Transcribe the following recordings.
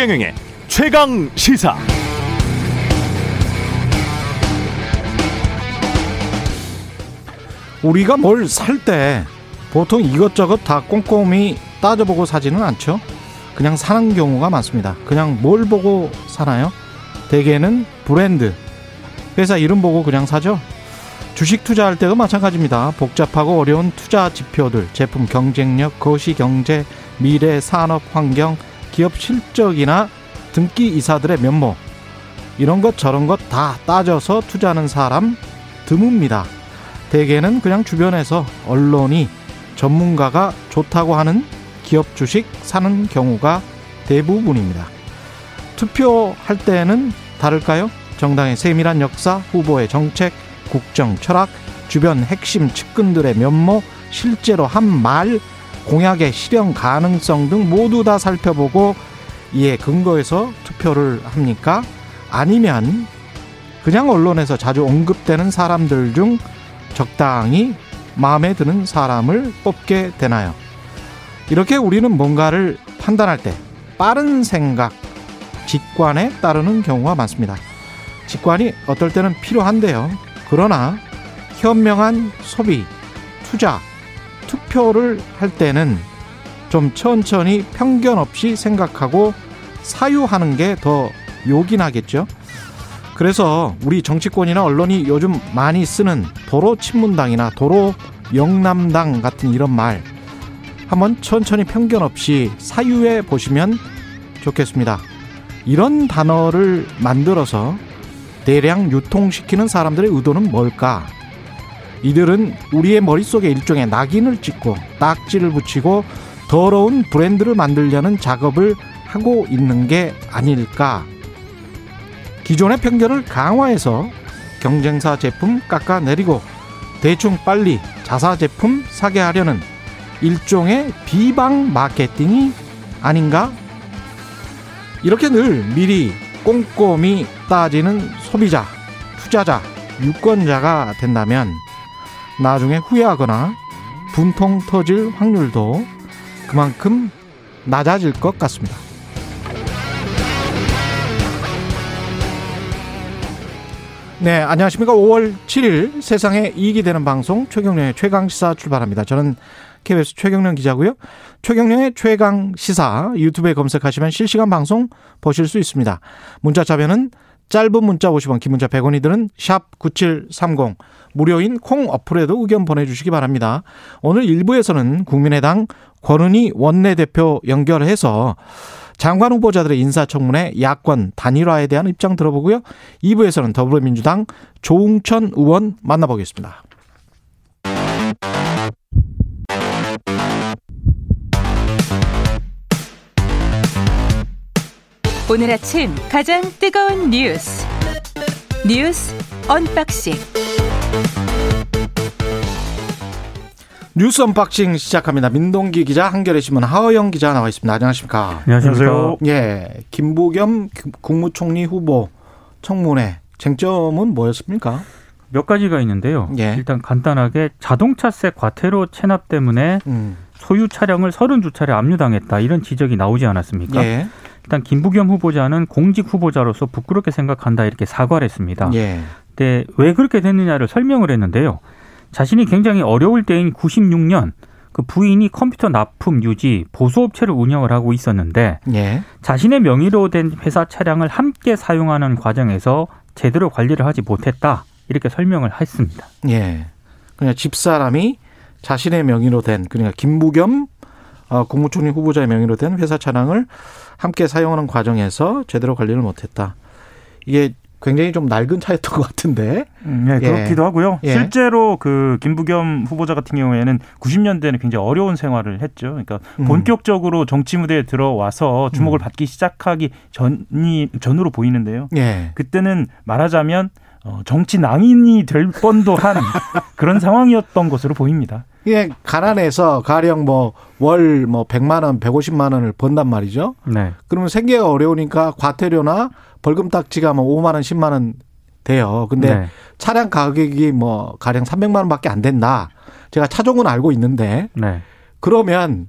최경영의 최강 시사. 우리가 뭘 살 때 보통 이것저것 다 꼼꼼히 따져보고 사지는 않죠. 그냥 사는 경우가 많습니다. 그냥 뭘 보고 사나요? 대개는 브랜드, 회사 이름 보고 그냥 사죠. 주식 투자할 때도 마찬가지입니다. 복잡하고 어려운 투자 지표들, 제품 경쟁력, 거시 경제, 미래 산업 환경, 기업 실적이나 등기 이사들의 면모 이런 것 저런 것 다 따져서 투자하는 사람 드뭅니다. 대개는 그냥 주변에서 언론이 전문가가 좋다고 하는 기업 주식 사는 경우가 대부분입니다. 투표할 때는 다를까요? 정당의 세밀한 역사, 후보의 정책, 국정, 철학, 주변 핵심 측근들의 면모, 실제로 한 말, 공약의 실현 가능성 등 모두 다 살펴보고 이에 근거해서 투표를 합니까? 아니면 그냥 언론에서 자주 언급되는 사람들 중 적당히 마음에 드는 사람을 뽑게 되나요? 이렇게 우리는 뭔가를 판단할 때 빠른 생각, 직관에 따르는 경우가 많습니다. 직관이 어떨 때는 필요한데요. 그러나 현명한 소비, 투자, 투표를 할 때는 좀 천천히 편견 없이 생각하고 사유하는 게 더 요긴하겠죠. 그래서 우리 정치권이나 언론이 요즘 많이 쓰는 도로 친문당이나 도로 영남당 같은 이런 말 한번 천천히 편견 없이 사유해 보시면 좋겠습니다. 이런 단어를 만들어서 대량 유통시키는 사람들의 의도는 뭘까? 이들은 우리의 머릿속에 일종의 낙인을 찍고 딱지를 붙이고 더러운 브랜드를 만들려는 작업을 하고 있는 게 아닐까? 기존의 편견을 강화해서 경쟁사 제품 깎아내리고 대충 빨리 자사 제품 사게 하려는 일종의 비방 마케팅이 아닌가? 이렇게 늘 미리 꼼꼼히 따지는 소비자, 투자자, 유권자가 된다면 나중에 후회하거나 분통 터질 확률도 그만큼 낮아질 것 같습니다. 네, 안녕하십니까. 5월 7일 세상에 이익이 되는 방송 최경련의 최강시사 출발합니다. 저는 KBS 최경련 기자고요. 최경련의 최강시사 유튜브에 검색하시면 실시간 방송 보실 수 있습니다. 문자 자면은 짧은 문자 50원, 긴 문자 100원이 드는 샵 9730 무료인 콩 어플에도 의견 보내주시기 바랍니다. 오늘 1부에서는 국민의당 권은희 원내대표 연결해서 장관 후보자들의 인사청문회 야권 단일화에 대한 입장 들어보고요. 2부에서는 더불어민주당 조웅천 의원 만나보겠습니다. 오늘 아침 가장 뜨거운 뉴스 뉴스 언박싱 뉴스 언박싱 시작합니다. 민동기 기자, 한겨레 신문 하어영 기자 나와 있습니다. 안녕하십니까? 안녕하세요. 예, 김부겸 국무총리 후보 청문회 쟁점은 뭐였습니까? 몇 가지가 있는데요. 예. 일단 간단하게 자동차세 과태료 체납 때문에 음, 소유 차량을 32차례 압류당했다 이런 지적이 나오지 않았습니까? 예, 일단 김부겸 후보자는 공직 후보자로서 부끄럽게 생각한다 이렇게 사과를 했습니다. 예, 근데 왜 그렇게 됐느냐를 설명을 했는데요. 자신이 굉장히 어려울 때인 96년 그 부인이 컴퓨터 납품 유지 보수업체를 운영을 하고 있었는데 예, 자신의 명의로 된 회사 차량을 함께 사용하는 과정에서 제대로 관리를 하지 못했다 이렇게 설명을 했습니다. 예. 그냥 집사람이 자신의 명의로 된 그러니까 김부겸 어, 국무총리 후보자의 명의로 된 회사 차량을 함께 사용하는 과정에서 제대로 관리를 못했다. 이게 굉장히 좀 낡은 차였던 것 같은데. 음, 네, 예. 그렇기도 하고요. 예. 실제로 그 김부겸 후보자 같은 경우에는 90년대에는 굉장히 어려운 생활을 했죠. 그러니까 음. 본격적으로 정치 무대에 들어와서 주목을 받기 시작하기 전이 전으로 보이는데요. 예. 그때는 말하자면 어, 정치 낭인이 될 뻔도 한 그런 상황이었던 것으로 보입니다. 이게 가난해서 가령 뭐월뭐 100만 원, 150만 원을 번단 말이죠. 네. 그러면 생계가 어려우니까 과태료나 벌금 딱지가 뭐 5만 원, 10만 원 돼요. 근데 네. 차량 가격이 뭐 가령 300만 원밖에 안 된다. 제가 차종은 알고 있는데 네. 그러면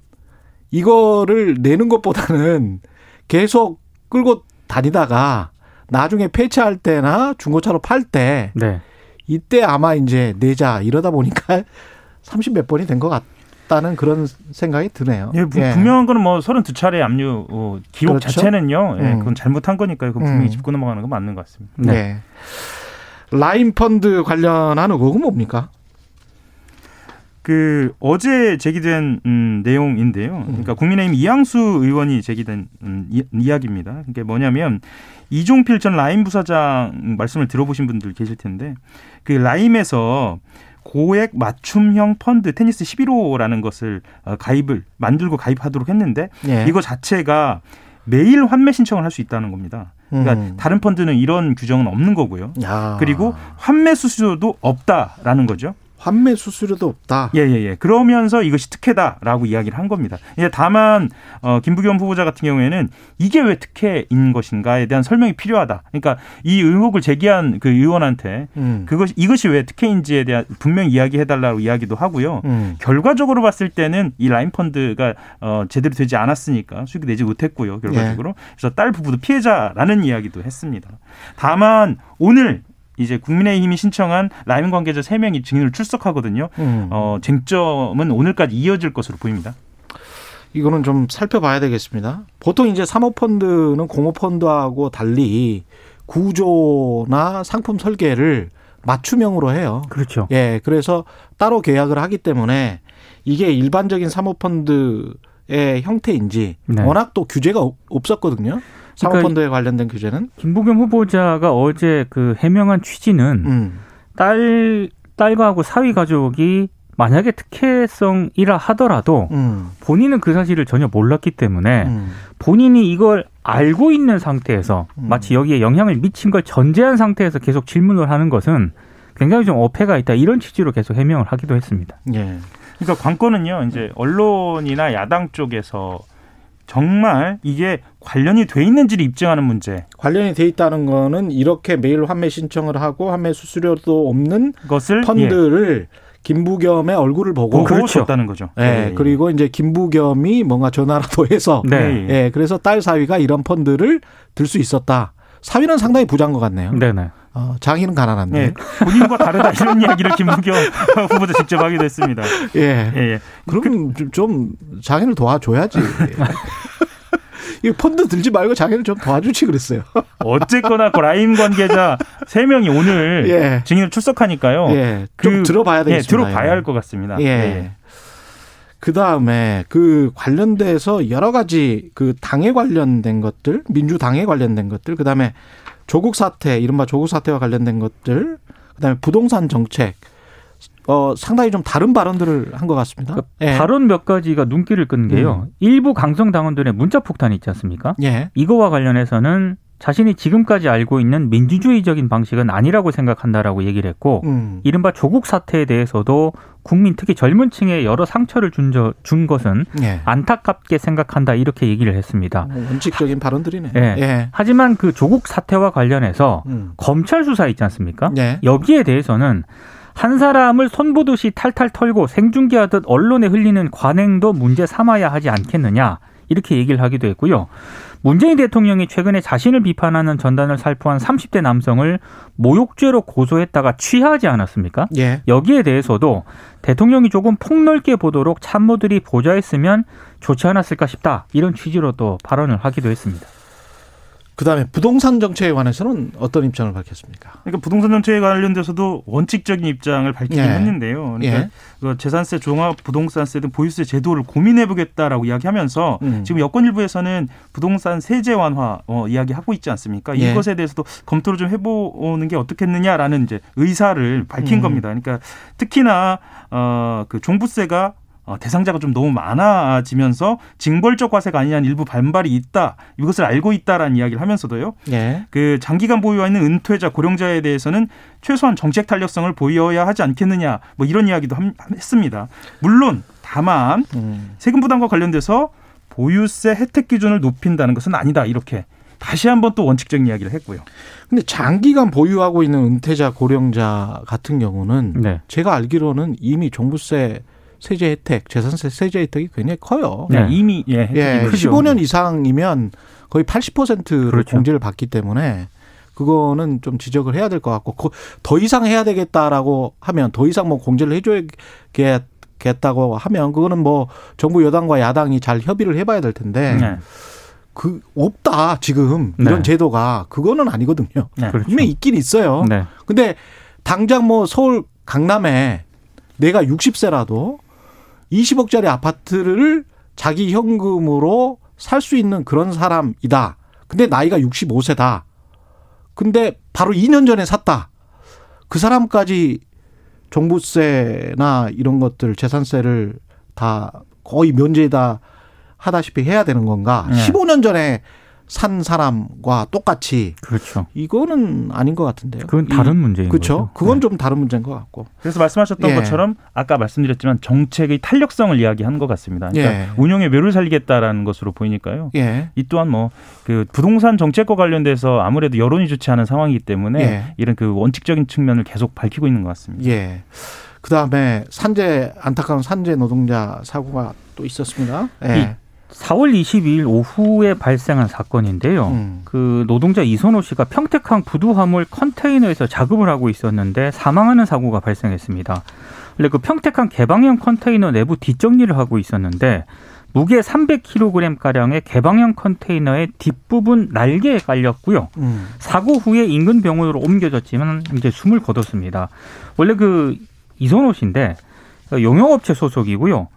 이거를 내는 것보다는 계속 끌고 다니다가 나중에 폐차할 때나 중고차로 팔때 네. 이때 아마 이제 내자 이러다 보니까 30 몇 번이 된 것 같다는 그런 생각이 드네요. 예, 부- 분명한 거는 뭐 32차례 압류 어, 기록 그렇죠? 자체는요. 예, 음. 그건 잘못한 거니까요. 그건 분명히 음. 짚고 넘어가는 건 맞는 것 같습니다. 네. 네. 라인 펀드 관련한 의혹은 뭡니까? 그 어제 제기된 음, 내용인데요. 그러니까 국민의힘 이양수 의원이 제기된 음, 이, 이야기입니다. 그게 뭐냐면 이종필 전 라임 부사장 말씀을 들어보신 분들 계실 텐데 그 라임에서 고액 맞춤형 펀드 테니스 11호라는 것을 어, 가입을 만들고 가입하도록 했는데 예. 이거 자체가 매일 환매 신청을 할 수 있다는 겁니다. 그러니까 음. 다른 펀드는 이런 규정은 없는 거고요. 야. 그리고 환매 수수료도 없다라는 거죠. 환매 수수료도 없다. 예, 예, 예. 그러면서 이것이 특혜다라고 이야기를 한 겁니다. 예, 다만, 어, 김부겸 후보자 같은 경우에는 이게 왜 특혜인 것인가에 대한 설명이 필요하다. 그러니까 이 의혹을 제기한 그 의원한테 음. 그것이, 이것이 왜 특혜인지에 대한 분명히 이야기해 달라고 이야기도 하고요. 음. 결과적으로 봤을 때는 이 라인 펀드가 어, 제대로 되지 않았으니까 수익 내지 못했고요. 결과적으로. 그래서 딸 부부도 피해자라는 이야기도 했습니다. 다만 오늘 이제 국민의힘이 신청한 라임 관계자 3명이 증인을 출석하거든요. 음. 어, 쟁점은 오늘까지 이어질 것으로 보입니다. 이거는 좀 살펴봐야 되겠습니다. 보통 이제 사모펀드는 공모펀드하고 달리 구조나 상품 설계를 맞춤형으로 해요. 그렇죠. 예, 그래서 따로 계약을 하기 때문에 이게 일반적인 사모펀드의 형태인지 네. 워낙 또 규제가 없- 없었거든요. 사모펀드에 관련된 규제는. 김부겸 후보자가 어제 그 해명한 취지는 음. 딸 딸과하고 사위 가족이 만약에 특혜성이라 하더라도 음. 본인은 그 사실을 전혀 몰랐기 때문에 음. 본인이 이걸 알고 있는 상태에서 음. 마치 여기에 영향을 미친 걸 전제한 상태에서 계속 질문을 하는 것은 굉장히 좀 어폐가 있다 이런 취지로 계속 해명을 하기도 했습니다. 예. 그러니까 관건은요. 이제 언론이나 야당 쪽에서 정말 이게 관련이 돼 있는지를 입증하는 문제. 관련이 돼 있다는 거는 이렇게 매일 환매 신청을 하고 환매 수수료도 없는 것을 예, 펀드를 김부겸의 얼굴을 보고. 줬다는 거죠. 예, 그리고 이제 김부겸이 뭔가 전화라도 해서 네. 예, 그래서 딸 사위가 이런 펀드를 들 수 있었다. 사위는 상당히 부자인 것 같네요. 네네. 어, 장인은 가난한데. 예, 본인과 다르다 이런 이야기를 김부겸 후보자 직접 하기도 했습니다. 예. 예, 예. 그럼 좀- 좀 장인을 도와줘야지. 이 펀드 들지 말고 장인을 좀 도와주지 그랬어요. 어쨌거나 그 라임 관계자 세 명이 오늘 예. 증인을 출석하니까요. 예. 좀 그- 들어봐야 예, 되겠습니다. 들어봐야 할 것 같습니다. 예. 그 다음에 그 관련돼서 여러 가지 그 당에 관련된 것들, 민주당에 관련된 것들, 그 다음에 조국 사태, 이른바 조국 사태와 관련된 것들, 그 다음에 부동산 정책, 어, 상당히 좀 다른 발언들을 한 것 같습니다. 그 예. 발언 몇 가지가 눈길을 끈 게요. 일부 강성 당원들의 문자 폭탄이 있지 않습니까? 예. 이거와 관련해서는 자신이 지금까지 알고 있는 민주주의적인 방식은 아니라고 생각한다라고 얘기를 했고 음. 이른바 조국 사태에 대해서도 국민 특히 젊은 층에 여러 상처를 준, 저, 준 것은 예. 안타깝게 생각한다 이렇게 얘기를 했습니다. 뭐 원칙적인 발언들이네. 예. 예. 하지만 그 조국 사태와 관련해서 음. 검찰 수사 있지 않습니까? 예. 여기에 대해서는 한 사람을 손보듯이 탈탈 털고 생중계하듯 언론에 흘리는 관행도 문제 삼아야 하지 않겠느냐 이렇게 얘기를 하기도 했고요. 문재인 대통령이 최근에 자신을 비판하는 전단을 살포한 30대 남성을 모욕죄로 고소했다가 취하지 않았습니까? 예. 여기에 대해서도 대통령이 조금 폭넓게 보도록 참모들이 보좌했으면 좋지 않았을까 싶다. 이런 취지로 또 발언을 하기도 했습니다. 그 다음에 부동산 정책에 관해서는 어떤 입장을 밝혔습니까? 그러니까 부동산 정책에 관련돼서도 원칙적인 입장을 밝히긴 예. 했는데요. 그러니까 예. 그 재산세, 종합 부동산세 등 보유세 제도를 고민해 보겠다라고 이야기하면서 음. 지금 여권 일부에서는 부동산 세제 완화 어, 이야기하고 있지 않습니까? 예. 이것에 대해서도 검토를 좀 해보는 게 어떻겠느냐라는 이제 의사를 밝힌 음. 겁니다. 그러니까 특히나 어, 그 종부세가 어, 대상자가 좀 너무 많아지면서 징벌적 과세가 아니냐는 일부 반발이 있다. 이것을 알고 있다라는 이야기를 하면서도요. 예. 그 장기간 보유와 있는 은퇴자, 고령자에 대해서는 최소한 정책 탄력성을 보여야 하지 않겠느냐. 뭐 이런 이야기도 함- 했습니다. 물론 다만 음. 세금 부담과 관련돼서 보유세 혜택 기준을 높인다는 것은 아니다. 이렇게 다시 한번 또 원칙적인 이야기를 했고요. 근데 장기간 보유하고 있는 은퇴자 고령자 같은 경우는 네. 제가 알기로는 이미 종부세 세제 혜택, 재산세 세제 혜택이 굉장히 커요. 네, 네. 이미 예, 예, 크죠. 15년 이상이면 거의 80%를 그렇죠. 공제를 받기 때문에 그거는 좀 지적을 해야 될 것 같고 그- 더 이상 해야 되겠다라고 하면 더 이상 뭐 공제를 해줘야겠다고 하면 그거는 뭐 정부 여당과 야당이 잘 협의를 해봐야 될 텐데 네. 그 없다 지금 이런 네. 제도가 그거는 아니거든요. 네. 그렇죠. 분명히 있긴 있어요. 네. 근데 당장 뭐 서울 강남에 내가 60세라도 20억짜리 아파트를 자기 현금으로 살 수 있는 그런 사람이다. 근데 나이가 65세다. 근데 바로 2년 전에 샀다. 그 사람까지 종부세나 이런 것들 재산세를 다 거의 면제다 하다시피 해야 되는 건가? 네. 15년 전에 산 사람과 똑같이 그렇죠. 이거는 아닌 것 같은데요. 그건 다른 문제인 그렇죠. 거죠. 그건 네. 좀 다른 문제인 것 같고. 그래서 말씀하셨던 예. 것처럼 아까 말씀드렸지만 정책의 탄력성을 이야기한 것 같습니다. 그러니까 예. 운용의 묘를 살리겠다라는 것으로 보이니까요. 예. 이 또한 뭐 그 부동산 정책과 관련돼서 아무래도 여론이 좋지 않은 상황이기 때문에 예. 이런 그 원칙적인 측면을 계속 밝히고 있는 것 같습니다. 예. 그 다음에 산재 안타까운 산재 노동자 사고가 또 있었습니다. 예. 4월 22일 오후에 발생한 사건인데요. 음. 그 노동자 이선호 씨가 평택항 부두화물 컨테이너에서 작업을 하고 있었는데 사망하는 사고가 발생했습니다. 원래 그 평택항 개방형 컨테이너 내부 뒷정리를 하고 있었는데 무게 300kg 가량의 개방형 컨테이너의 뒷부분 날개에 깔렸고요. 음. 사고 후에 인근 병원으로 옮겨졌지만 이제 숨을 거뒀습니다. 원래 그 이선호 씨인데 용역업체 소속이고요.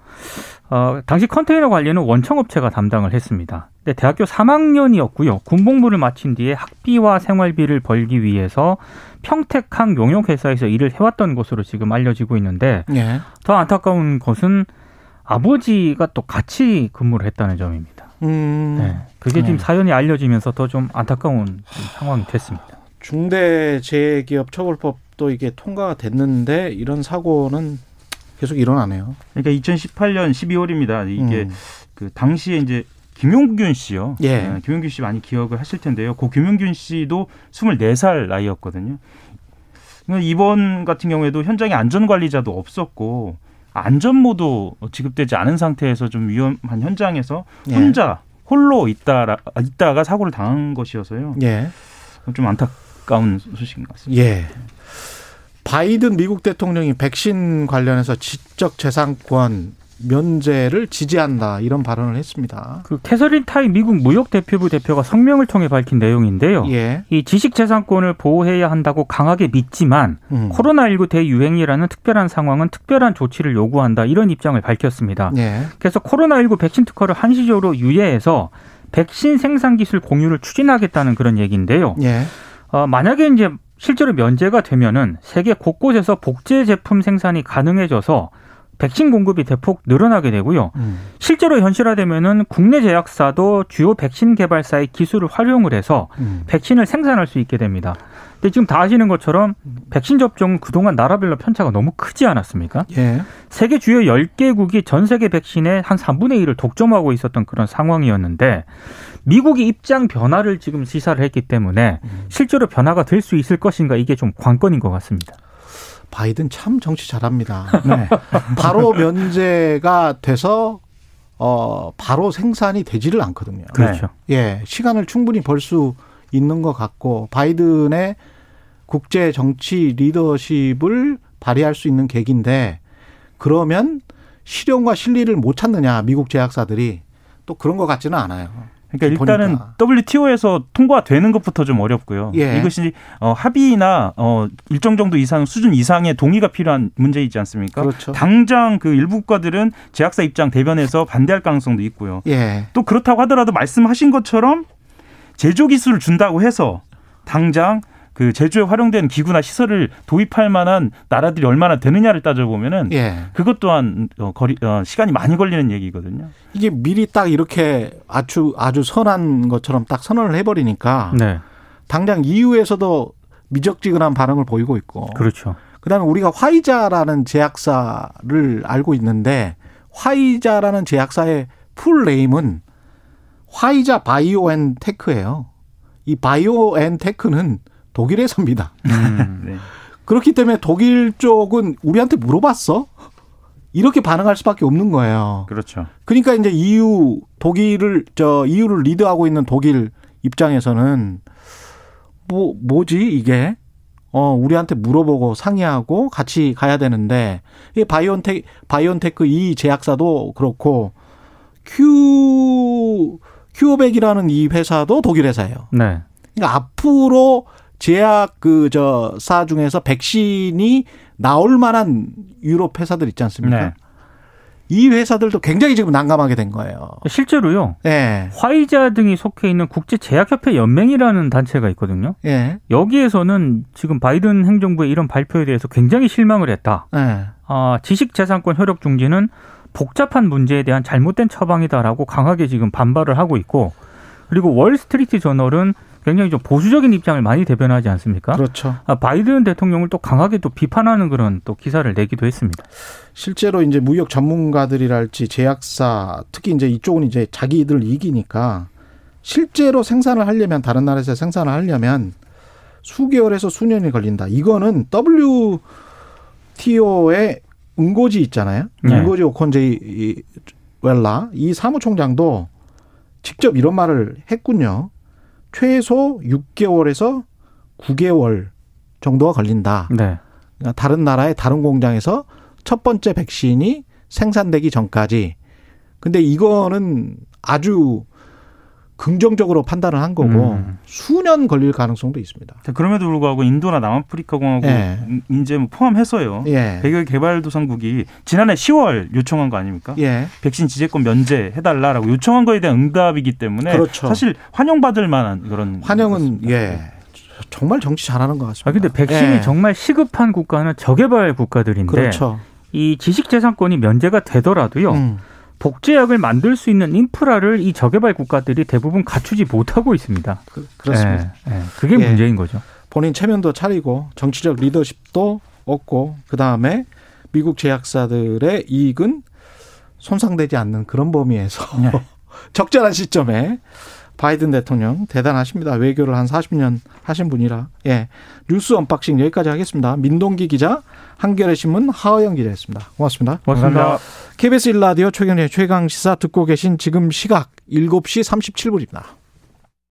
어, 당시 컨테이너 관리는 원청업체가 담당을 했습니다. 근데 대학교 3학년이었고요. 군복무를 마친 뒤에 학비와 생활비를 벌기 위해서 평택항 용역회사에서 일을 해왔던 것으로 지금 알려지고 있는데 예. 더 안타까운 것은 아버지가 또 같이 근무를 했다는 점입니다. 음. 네. 그게 지금 네. 사연이 알려지면서 더 좀 안타까운 상황이 됐습니다. 중대재해기업처벌법도 이게 통과가 됐는데 이런 사고는 계속 일어나네요. 그러니까 2018년 12월입니다. 이게 음. 그 당시에 이제 김용균 씨요. 예. 네, 김용균 씨 많이 기억을 하실 텐데요. 그 김용균 씨도 24살 나이였거든요. 그러니까 이번 같은 경우에도 현장에 안전관리자도 없었고 안전모도 지급되지 않은 상태에서 좀 위험한 현장에서 예. 혼자 홀로 있다라, 있다가 사고를 당한 것이어서요. 예. 좀 안타까운 소식인 것 같습니다. 예. 바이든 미국 대통령이 백신 관련해서 지적 재산권 면제를 지지한다 이런 발언을 했습니다. 그 캐서린 타이 미국 무역 대표부 대표가 성명을 통해 밝힌 내용인데요. 예. 이 지식 재산권을 보호해야 한다고 강하게 믿지만 음. 코로나19 대유행이라는 특별한 상황은 특별한 조치를 요구한다 이런 입장을 밝혔습니다. 예. 그래서 코로나19 백신 특허를 한시적으로 유예해서 백신 생산 기술 공유를 추진하겠다는 그런 얘기인데요. 예. 어, 만약에 이제 실제로 면제가 되면은 세계 곳곳에서 복제 제품 생산이 가능해져서 백신 공급이 대폭 늘어나게 되고요. 음. 실제로 현실화되면은 국내 제약사도 주요 백신 개발사의 기술을 활용을 해서 음. 백신을 생산할 수 있게 됩니다. 근데 지금 다 아시는 것처럼 백신 접종은 그동안 나라별로 편차가 너무 크지 않았습니까? 예. 세계 주요 10개국이 전 세계 백신의 한 3분의 1을 독점하고 있었던 그런 상황이었는데 미국이 입장 변화를 지금 시사를 했기 때문에 실제로 변화가 될 수 있을 것인가 이게 좀 관건인 것 같습니다. 바이든 참 정치 잘합니다. 네. 바로 면제가 돼서 어 바로 생산이 되지를 않거든요. 그렇죠. 예, 시간을 충분히 벌 수 있는 것 같고 바이든의 국제 정치 리더십을 발휘할 수 있는 계기인데 그러면 실용과 실리를 못 찾느냐 미국 제약사들이 또 그런 것 같지는 않아요. 그러니까 일단은 보니까. WTO에서 통과되는 것부터 좀 어렵고요. 예. 이것이 어, 합의나 어, 일정 정도 이상 수준 이상의 동의가 필요한 문제이지 않습니까? 그렇죠. 당장 그 일부 국가들은 제약사 입장 대변해서 반대할 가능성도 있고요. 예, 또 그렇다고 하더라도 말씀하신 것처럼 제조 기술을 준다고 해서 당장 그 제조에 활용된 기구나 시설을 도입할 만한 나라들이 얼마나 되느냐를 따져보면은 예. 그것 또한 어, 거리, 어, 시간이 많이 걸리는 얘기거든요. 이게 미리 딱 이렇게 아주 아주 선한 것처럼 딱 선언을 해버리니까 네. 당장 EU에서도 미적지근한 반응을 보이고 있고 그렇죠. 그다음에 우리가 화이자라는 제약사를 알고 있는데 화이자라는 제약사의 full name은 화이자 바이오엔테크예요. 이 바이오엔테크는 독일 회사입니다. 음. 네. 그렇기 때문에 독일 쪽은 우리한테 물어봤어. 이렇게 반응할 수밖에 없는 거예요. 그렇죠. 그러니까 이제 EU 독일을 저 EU를 리드하고 있는 독일 입장에서는 뭐 뭐지 이게 어 우리한테 물어보고 상의하고 같이 가야 되는데 이 바이온텍 바이온테크 이 제약사도 그렇고 큐 큐어백이라는 이 회사도 독일 회사예요. 네. 그러니까 앞으로 제약 그 저 사 중에서 백신이 나올 만한 유럽 회사들 있지 않습니까? 네. 이 회사들도 굉장히 지금 난감하게 된 거예요. 실제로요. 예. 화이자 등이 속해 있는 국제 제약협회 연맹이라는 단체가 있거든요. 예. 여기에서는 지금 바이든 행정부의 이런 발표에 대해서 굉장히 실망을 했다. 예. 아, 지식재산권 효력 중지는 복잡한 문제에 대한 잘못된 처방이다라고 강하게 지금 반발을 하고 있고 그리고 월스트리트 저널은 굉장히 좀 보수적인 입장을 많이 대변하지 않습니까? 그렇죠. 아, 바이든 대통령을 또 강하게 또 비판하는 그런 또 기사를 내기도 했습니다. 실제로 이제 무역 전문가들이랄지 제약사 특히 이제 이쪽은 이제 자기들 이기니까 실제로 생산을 하려면 다른 나라에서 생산을 하려면 수개월에서 수년이 걸린다. 이거는 WTO의 응고지 있잖아요. 네. 응고지 오콘제이 웰라 이 사무총장도 직접 이런 말을 했군요. 최소 6개월에서 9개월 정도가 걸린다. 네. 그러니까 다른 나라의 다른 공장에서 첫 번째 백신이 생산되기 전까지. 근데 이거는 아주 긍정적으로 판단을 한 거고 음. 수년 걸릴 가능성도 있습니다. 그럼에도 불구하고 인도나 남아프리카 공화국 예. 이제 뭐 포함해서요. 예. 백여 개발도상국이 지난해 10월 요청한 거 아닙니까? 예. 백신 지재권 면제 해달라라고 요청한 거에 대한 응답이기 때문에 그렇죠. 사실 환영받을 만한 그런 환영은. 예. 정말 정치 잘하는 것 같습니다. 아 근데 백신이 예. 정말 시급한 국가는 저개발 국가들인데 그렇죠. 이 지식 재산권이 면제가 되더라도요. 음. 복제약을 만들 수 있는 인프라를 이 저개발 국가들이 대부분 갖추지 못하고 있습니다. 그, 그렇습니다. 예, 예. 그게 예. 문제인 거죠. 본인 체면도 차리고 정치적 리더십도 얻고 그 다음에 미국 제약사들의 이익은 손상되지 않는 그런 범위에서 네. 적절한 시점에 바이든 대통령 대단하십니다. 외교를 한 40년 하신 분이라. 예. 뉴스 언박싱 여기까지 하겠습니다. 민동기 기자, 한겨레 신문 하어영 기자였습니다. 고맙습니다. 고맙습니다. KBS 1라디오 최경영의 최강 시사 듣고 계신 지금 시각 7시 37분입니다.